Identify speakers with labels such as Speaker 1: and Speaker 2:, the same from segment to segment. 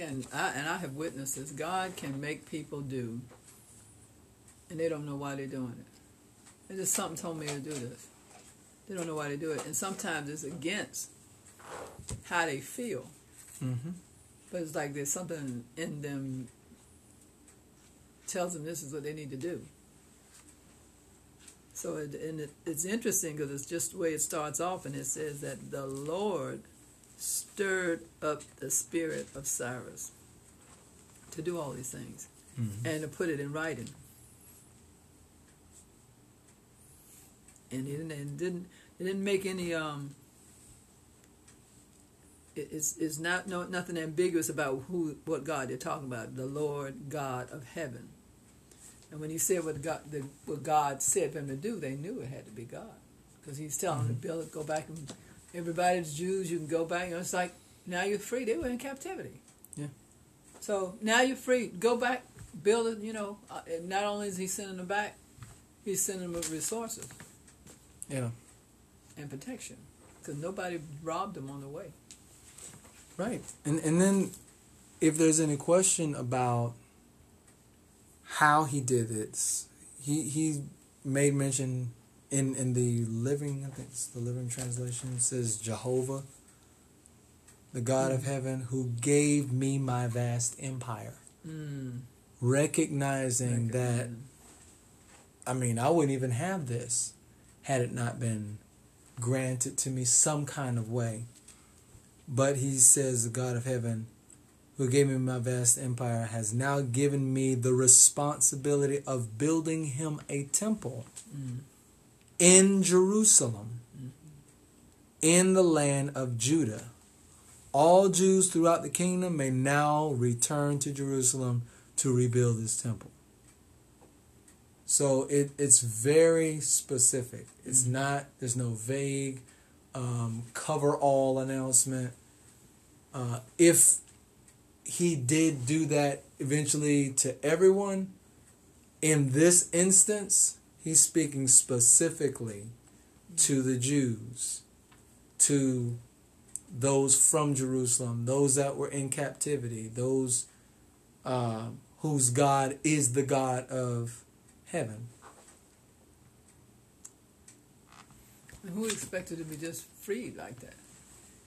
Speaker 1: can, I, and I have witnesses. God can make people do, and they don't know why they're doing it. It's just something told me to do this. They don't know why they do it, and sometimes it's against how they feel.
Speaker 2: Mm-hmm.
Speaker 1: But it's like there's something in them tells them this is what they need to do. So it, and it, it's interesting because it's just the way it starts off, and it says that the Lord stirred up the spirit of Cyrus to do all these things
Speaker 2: Mm-hmm.
Speaker 1: and to put it in writing. And he didn't, and didn't, it didn't make any um, it- it's, it's not no nothing ambiguous about who what God they're talking about the Lord God of heaven and when he said what God the, what God said for him to do they knew it had to be God because he's telling them to build go back and everybody's Jews you can go back and it's like now you're free they were in captivity
Speaker 2: Yeah.
Speaker 1: so now you're free go back build it you know uh, not only is he sending them back he's sending them with resources
Speaker 2: Yeah.
Speaker 1: and protection because nobody robbed them on the way
Speaker 2: Right. And and then if there's any question about how he did it, he he made mention in in the living I think it's the living translation says Jehovah, the God of heaven, who gave me my vast empire.
Speaker 1: mm.
Speaker 2: Recognizing that I mean I wouldn't even have this had it not been granted to me some kind of way. But he says, the God of heaven, who gave me my vast empire, has now given me the responsibility of building him a temple
Speaker 1: Mm.
Speaker 2: In Jerusalem, in the land of Judah. All Jews throughout the kingdom may now return to Jerusalem to rebuild this temple. So it, it's very specific. It's not, there's no vague um, cover all announcement. Uh, if he did do that eventually to everyone, in this instance, he's speaking specifically to the Jews, to those from Jerusalem, those that were in captivity, those uh, whose God is the God of heaven.
Speaker 1: And who expected to be just freed like that?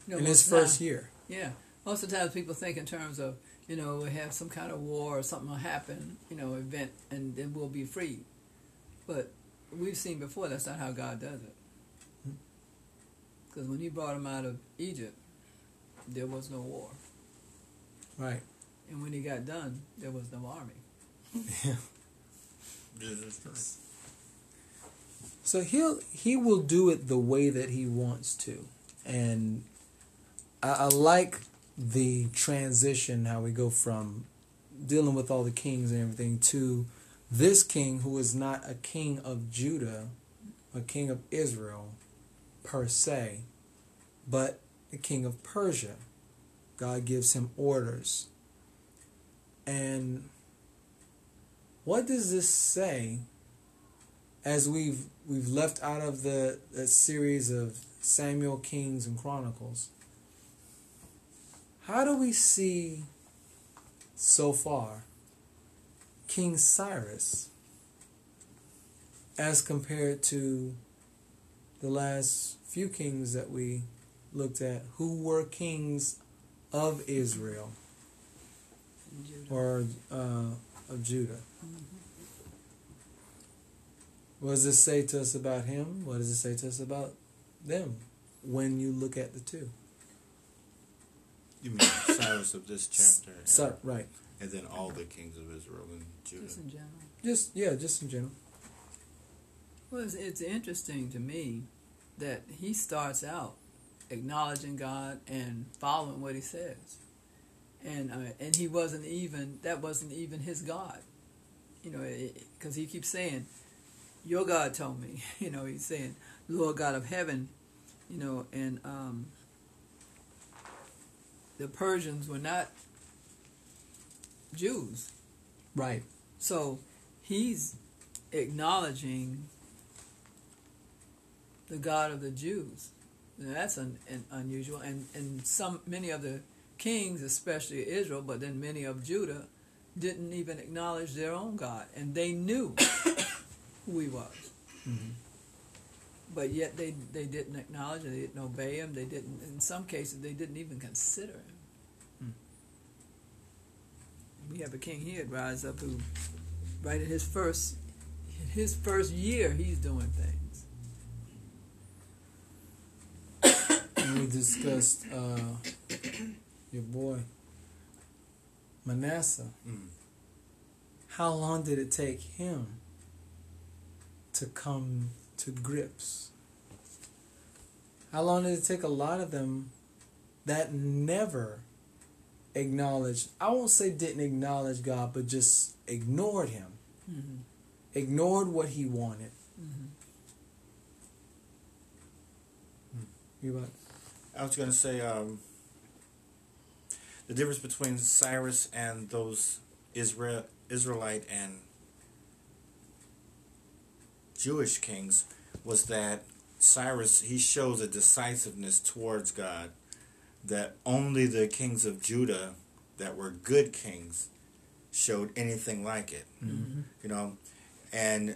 Speaker 1: You know,
Speaker 2: in his first
Speaker 1: time-
Speaker 2: year.
Speaker 1: Yeah. Most of the times people think in terms of, you know, we have some kind of war or something will happen, you know, event, and then we'll be freed. But we've seen before that's not how God does it. Hmm. Because when he brought them out of Egypt, there was no war.
Speaker 2: Right.
Speaker 1: And when he got done, there was no army.
Speaker 2: Yeah.
Speaker 3: Jesus.
Speaker 2: So he'll he will do it the way that he wants to, and I, I like the transition how we go from dealing with all the kings and everything to this king who is not a king of Judah, a king of Israel per se, but a king of Persia. God gives him orders. And what does this say as we've we've left out of the, the series of Samuel, Kings, and Chronicles, how do we see so far King Cyrus as compared to the last few kings that we looked at who were kings of Israel
Speaker 1: Judah.
Speaker 2: or uh, of Judah? What does this say to us about him? What does it say to us about them when you look at the two?
Speaker 3: You mean Cyrus of this chapter? and-
Speaker 2: So, right.
Speaker 3: And then all the kings of Israel and Judah.
Speaker 1: Just in general.
Speaker 2: Just yeah, just in general.
Speaker 1: Well, it's, it's interesting to me that he starts out acknowledging God and following what He says, and uh, and he wasn't even that wasn't even his God, you know, because he keeps saying, "Your God told me," you know, he's saying, "Lord God of heaven," you know, and um, the Persians were not Jews,
Speaker 2: Right.
Speaker 1: so he's acknowledging the God of the Jews. Now, that's un, un, unusual, and and some many of the kings, especially Israel, but then many of Judah, didn't even acknowledge their own God, and they knew who He was.
Speaker 2: Mm-hmm.
Speaker 1: But yet they they didn't acknowledge, him, they didn't obey Him. They didn't. In some cases, they didn't even consider Him. We have a king here, Cyrus, who, right in his first his first year, he's doing things.
Speaker 2: and we discussed uh, your boy Manasseh.
Speaker 3: Mm.
Speaker 2: How long did it take him to come to grips? How long did it take a lot of them that never acknowledged, I won't say didn't acknowledge God, but just ignored him,
Speaker 1: Mm-hmm.
Speaker 2: ignored what he wanted?
Speaker 1: Mm-hmm.
Speaker 2: You what?
Speaker 3: I was going to say um, the difference between Cyrus and those Israel Israelite and Jewish kings was that Cyrus he shows a decisiveness towards God that only the kings of Judah that were good kings showed anything like it.
Speaker 1: Mm-hmm.
Speaker 3: You know, and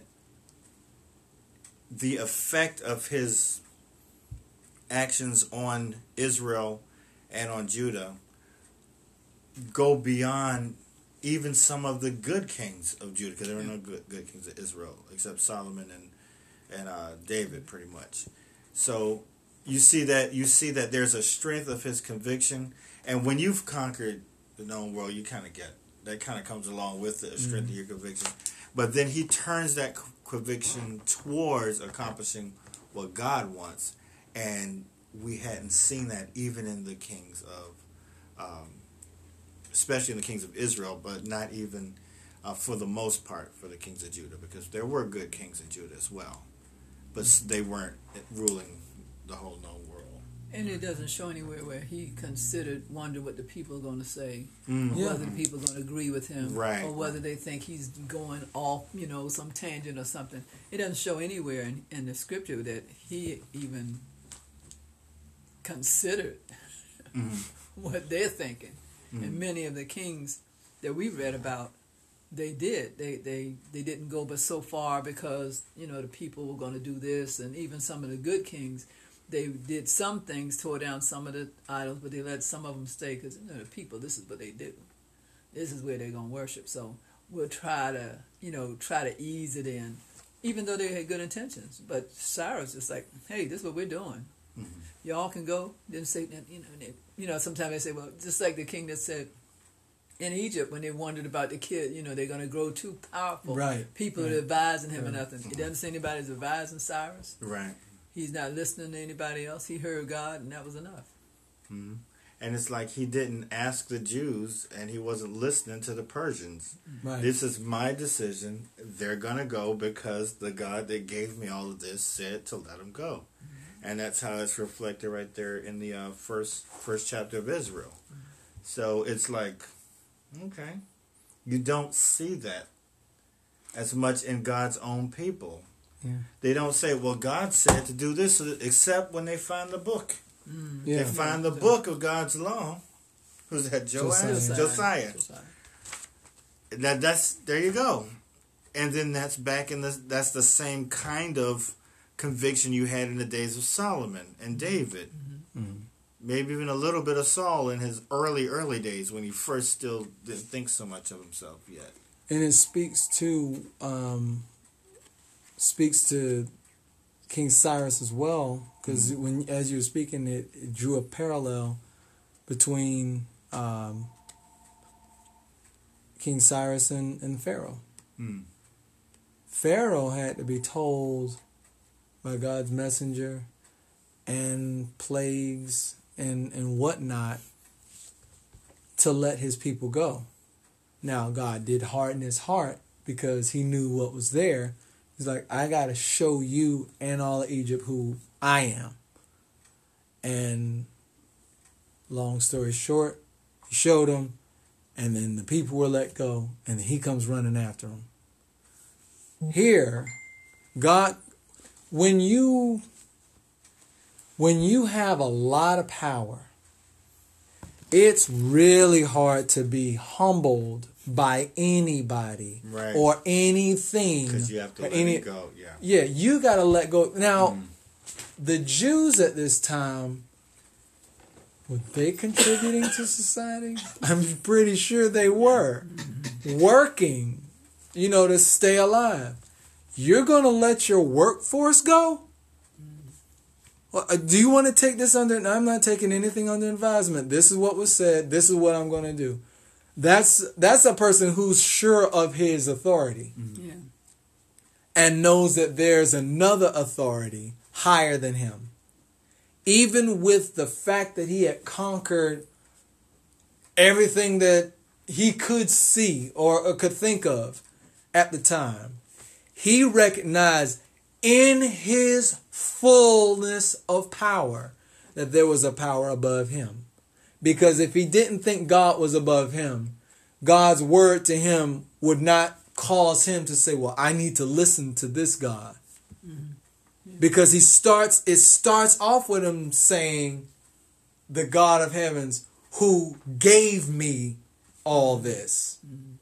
Speaker 3: the effect of his actions on Israel and on Judah go beyond even some of the good kings of Judah, because there were no good, good kings of Israel except Solomon and and uh, David, pretty much. So you see that you see that there's a strength of his conviction, and when you've conquered the known world, you kind of get that kind of comes along with the strength of your conviction. But then he turns that conviction towards accomplishing what God wants, and we hadn't seen that even in the kings of, um, especially in the kings of Israel, but not even uh, for the most part for the kings of Judah, because there were good kings in Judah as well, but they weren't ruling the whole known world.
Speaker 1: And it doesn't show anywhere where he considered, wonder what the people are going to say,
Speaker 3: Mm.
Speaker 1: or whether the people are going to agree with him,
Speaker 3: Right.
Speaker 1: or whether they think he's going off, you know, some tangent or something. It doesn't show anywhere in, in the scripture that he even considered
Speaker 3: Mhm.
Speaker 1: what they're thinking.
Speaker 3: Mhm.
Speaker 1: And many of the kings that we read about, they did. They they they didn't go but so far because you know the people were going to do this, and even some of the good kings, they did some things, tore down some of the idols, but they let some of them stay because you know the people. This is what they do. This is where they're going to worship. So we'll try to you know try to ease it in, even though they had good intentions. But Cyrus is like, hey, this is what we're doing
Speaker 3: Mhm.
Speaker 1: y'all can go. Didn't say that, you know. They, you know, sometimes they say, well, just like the king that said in Egypt when they wondered about the kid, you know, they're going to grow too powerful.
Speaker 2: Right,
Speaker 1: People
Speaker 2: right.
Speaker 1: are advising him or nothing. It doesn't say anybody's advising Cyrus.
Speaker 3: Right.
Speaker 1: He's not listening to anybody else. He heard God, and that was enough.
Speaker 3: hmm And it's like he didn't ask the Jews, and he wasn't listening to the Persians.
Speaker 2: Right.
Speaker 3: This is my decision. They're gonna go because the God that gave me all of this said to let them go, and that's how it's reflected right there in the uh, first first chapter of Ezra. So it's like, okay, you don't see that as much in God's own people.
Speaker 2: Yeah.
Speaker 3: They don't say, "Well, God said to do this," except when they find the book.
Speaker 1: Mm.
Speaker 2: Yeah.
Speaker 3: They find the book of God's law. Who's that? Joanne?
Speaker 2: Josiah.
Speaker 3: Josiah. That that's there you go. And then that's back in the that's the same kind of conviction you had in the days of Solomon and David.
Speaker 2: Mhm.
Speaker 3: Maybe even a little bit of Saul in his early early days when he first still didn't think so much of himself yet.
Speaker 2: and it speaks to um, speaks to King Cyrus as well because when as you were speaking, it, it drew a parallel between um, King Cyrus and, and Pharaoh.
Speaker 3: Hmm.
Speaker 2: Pharaoh had to be told by God's messenger and plagues and, and whatnot to let his people go. Now, God did harden his heart because he knew what was there. He's like, I got to show you and all of Egypt who I am. And long story short, he showed them, and then the people were let go, and he comes running after them. Here, God, when you when you have a lot of power it's really hard to be humbled by anybody
Speaker 3: Right.
Speaker 2: or anything.
Speaker 3: Because you have to let
Speaker 2: any-
Speaker 3: it go. Yeah.
Speaker 2: Yeah, you got to let go. Now, the Jews at this time, were they contributing to society? I'm pretty sure they were. Working, you know, to stay alive. You're going to let your workforce go? Well, uh, do you want to take this under? I'm not taking anything under advisement. This is what was said. This is what I'm going to do. That's that's a person who's sure of his authority mm-hmm.
Speaker 1: Yeah.
Speaker 2: and knows that there's another authority higher than him. Even with the fact that he had conquered everything that he could see or, or could think of at the time, he recognized in his fullness of power that there was a power above him. Because if he didn't think God was above him, God's word to him would not cause him to say, Well, I need to listen to this God. Mm-hmm. Because he starts, it starts off with him saying, The God of heavens who gave me all mm-hmm. this. Mm-hmm.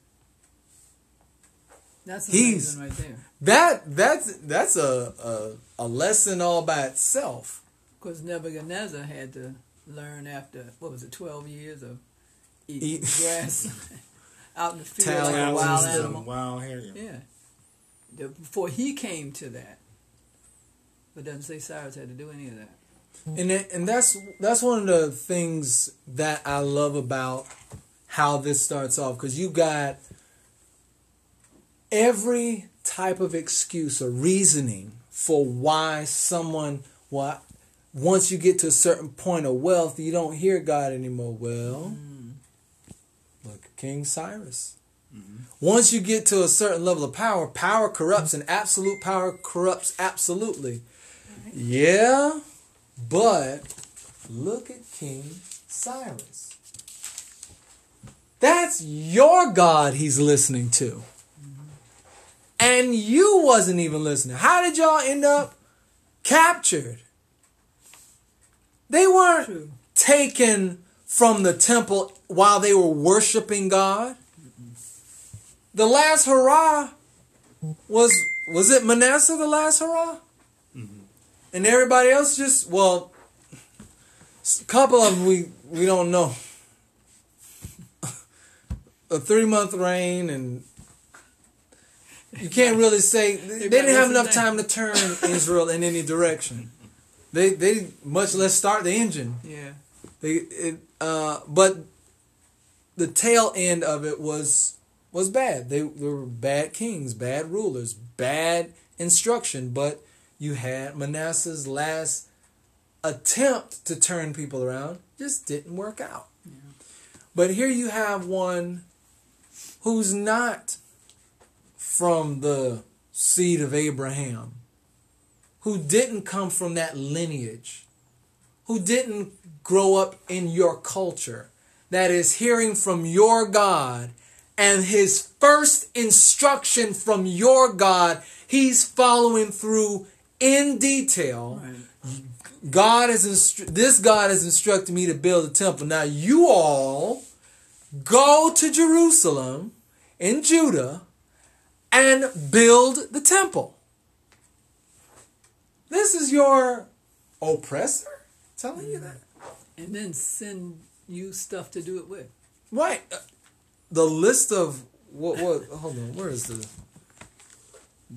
Speaker 1: That's
Speaker 2: He's-
Speaker 1: right there.
Speaker 2: That that's that's a, a a lesson all by itself.
Speaker 1: Because Nebuchadnezzar had to learn after, what was it, 12 years of eating
Speaker 2: Eat-
Speaker 1: grass out in the field like a wild
Speaker 2: and
Speaker 3: Thousands of
Speaker 1: animal.
Speaker 3: Wild hair. yeah.
Speaker 1: Yeah. The- Before he came to that. But doesn't say Cyrus had to do any of that.
Speaker 2: And it, and that's that's one of the things that I love about how this starts off because you got every type of excuse or reasoning for why someone what once you get to a certain point of wealth you don't hear God anymore. Well, look at King Cyrus. Once you get to a certain level of power, power corrupts and absolute power corrupts absolutely. Yeah, but look at King Cyrus. That's your God he's listening to. And you wasn't even listening. How did y'all end up captured? They weren't
Speaker 1: True.
Speaker 2: taken from the temple while they were worshiping God. The last hurrah was was it Manasseh the last hurrah? And everybody else just well a couple of them we we don't know. A three month reign and you can't really say they didn't have enough time to turn Israel in any direction. They they much less start the engine.
Speaker 1: Yeah.
Speaker 2: They it, uh, but the tail end of it was was bad. They, they were bad kings, bad rulers, bad instruction. But you had Manasseh's last attempt to turn people around just didn't work out. Yeah. But here you have one who's not from the seed of Abraham, who didn't come from that lineage, who didn't grow up in your culture, that is hearing from your God, and his first instruction from your God, he's following through in detail.
Speaker 1: Right.
Speaker 2: God has instru- this God has instructed me to build a temple. Now you all go to Jerusalem in Judah and build the temple. This is your oppressor telling you that.
Speaker 1: And then send you stuff to do it with.
Speaker 2: Right. Uh, The list of what what hold on, where is the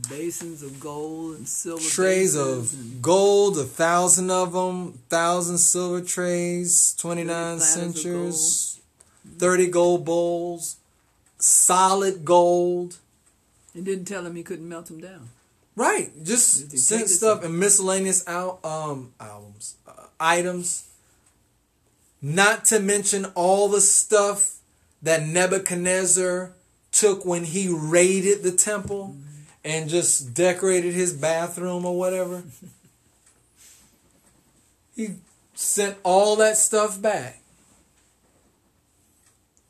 Speaker 1: Basins of gold and silver.
Speaker 2: trays of
Speaker 1: and
Speaker 2: gold, a thousand of them, thousand silver trays, 29
Speaker 1: platters of
Speaker 2: 30 gold bowls, solid gold.
Speaker 1: And didn't tell him he couldn't melt them down.
Speaker 2: Right, just sent stuff and miscellaneous al- um, albums, uh, items. Not to mention all the stuff that Nebuchadnezzar took when he raided the temple
Speaker 1: Mm-hmm.
Speaker 2: and just decorated his bathroom or whatever. he sent all that stuff back.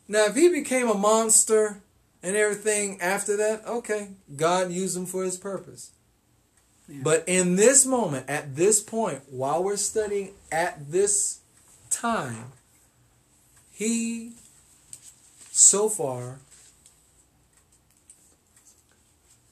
Speaker 2: Now, if he became a monster and everything after that, okay, God used him for his purpose.
Speaker 1: Yeah.
Speaker 2: But in this moment, at this point, while we're studying at this time, he so far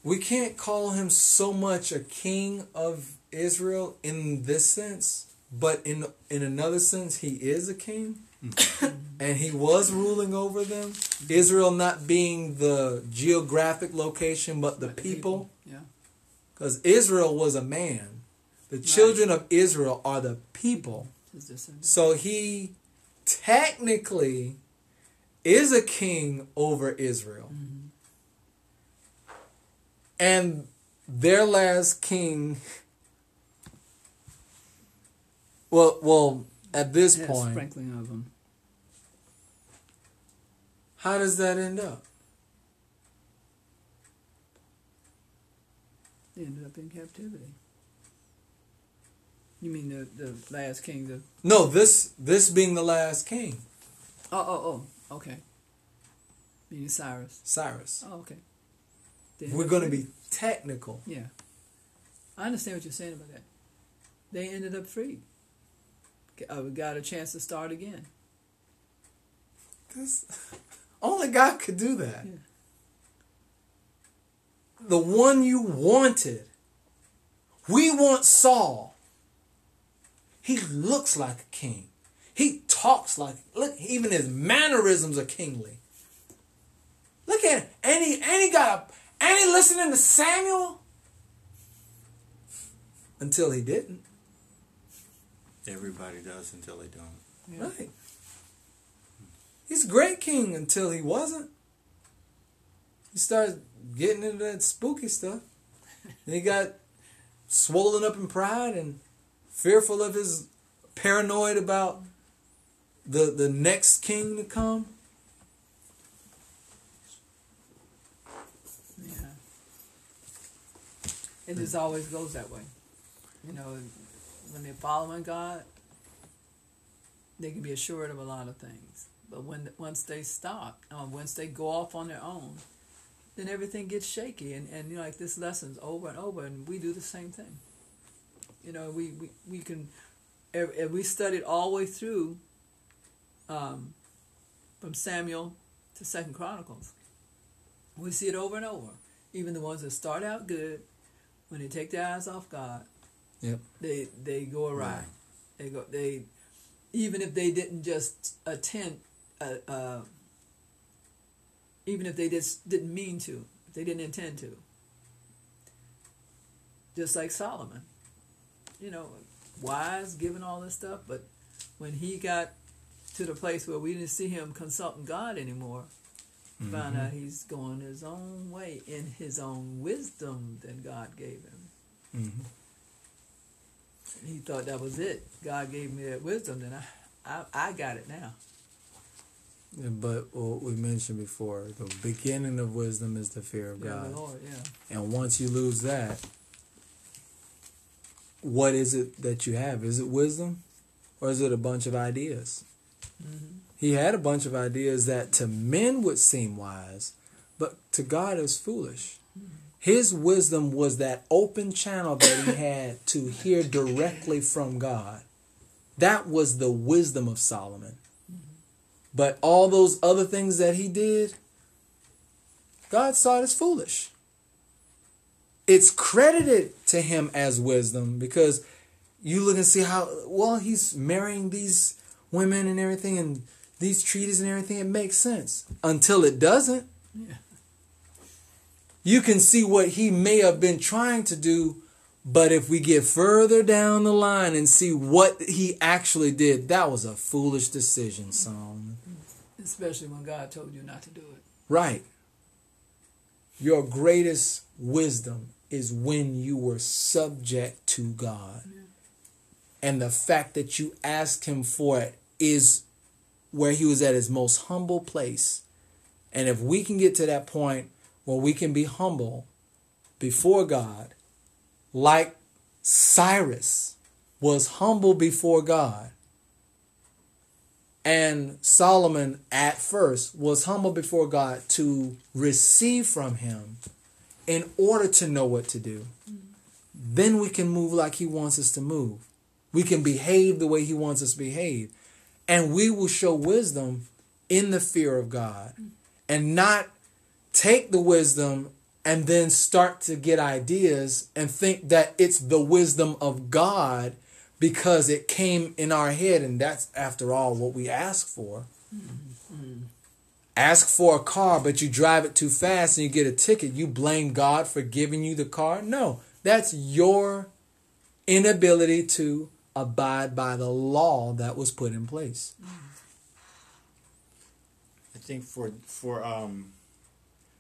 Speaker 2: we can't call him so much a king of Israel in this sense, but in in another sense he is a king. Mm-hmm. and he was ruling over them. Israel not being the geographic location but the
Speaker 1: But the
Speaker 2: people. Because Israel was a man. The children of Israel are the people. So he technically is a king over Israel. And their last king well well at this
Speaker 1: Yeah,
Speaker 2: point
Speaker 1: sprinkling of them.
Speaker 2: how does that end up?
Speaker 1: They ended up in captivity. You mean the, the last king? The
Speaker 2: No, this this being the last king,
Speaker 1: oh oh oh okay. Meaning Cyrus.
Speaker 2: Cyrus.
Speaker 1: Oh okay. They
Speaker 2: We're going to be technical.
Speaker 1: Yeah. I understand what you're saying about that. They ended up free. Uh, got a chance to start again.
Speaker 2: This, only God could do that.
Speaker 1: Yeah.
Speaker 2: The one you wanted. We want Saul. He looks like a king. He talks like look. Even his mannerisms are kingly. Look at him, and he and he got a and he listening to Samuel until he didn't.
Speaker 3: Everybody does until they don't.
Speaker 1: Yeah.
Speaker 2: Right. He's a great king until he wasn't. He started getting into that spooky stuff. And he got swollen up in pride and fearful of his paranoid about the the next king to come.
Speaker 1: Yeah. It just always goes that way. You know, when they're following God, they can be assured of a lot of things. But when once they stop, uh, once they go off on their own, then everything gets shaky. And, and you know, like this lessons over and over, and we do the same thing. You know, we, we, we can, ev- we studied all the way through um, from Samuel to Second Chronicles. We see it over and over. Even the ones that start out good, when they take their eyes off God,
Speaker 2: Yep.
Speaker 1: they they go awry.
Speaker 3: Right.
Speaker 1: They go they, even if they didn't just attend, uh, uh, even if they just didn't mean to, if they didn't intend to. Just like Solomon, you know, wise, given all this stuff, but when he got to the place where we didn't see him consulting God anymore, found out he's going his own way in his own wisdom that God gave him.
Speaker 2: Mm-hmm.
Speaker 1: He thought that was it. God gave me that wisdom, then I, I, I got it now.
Speaker 2: But what we mentioned before, the beginning of wisdom is the fear of
Speaker 1: Yeah,
Speaker 2: God.
Speaker 1: Lord, yeah.
Speaker 2: And once you lose that, what is it that you have? Is it wisdom or is it a bunch of ideas?
Speaker 1: Mm-hmm.
Speaker 2: He had a bunch of ideas that to men would seem wise, but to God is foolish. His wisdom was that open channel that he had to hear directly from God. That was the wisdom of Solomon. But all those other things that he did, God saw it as foolish. It's credited to him as wisdom because you look and see how well he's marrying these women and everything and these treaties and everything. It makes sense until it doesn't.
Speaker 1: Yeah.
Speaker 2: You can see what he may have been trying to do, but if we get further down the line and see what he actually did, that was a foolish decision, Solomon.
Speaker 1: Especially when God told you not to do it.
Speaker 2: Right. Your greatest wisdom is when you were subject to God. And the fact that you asked him for it is where he was at his most humble place. And if we can get to that point where we can be humble before God, like Cyrus was humble before God, and Solomon at first was humble before God to receive from him in order to know what to do. Then we can move like he wants us to move. We can behave the way he wants us to behave. And we will show wisdom in the fear of God and not take the wisdom and then start to get ideas and think that it's the wisdom of God because it came in our head and that's after all what we ask for. Ask for a car, but you drive it too fast and you get a ticket. You blame God for giving you the car? No, that's your inability to abide by the law that was put in place.
Speaker 3: I think for for um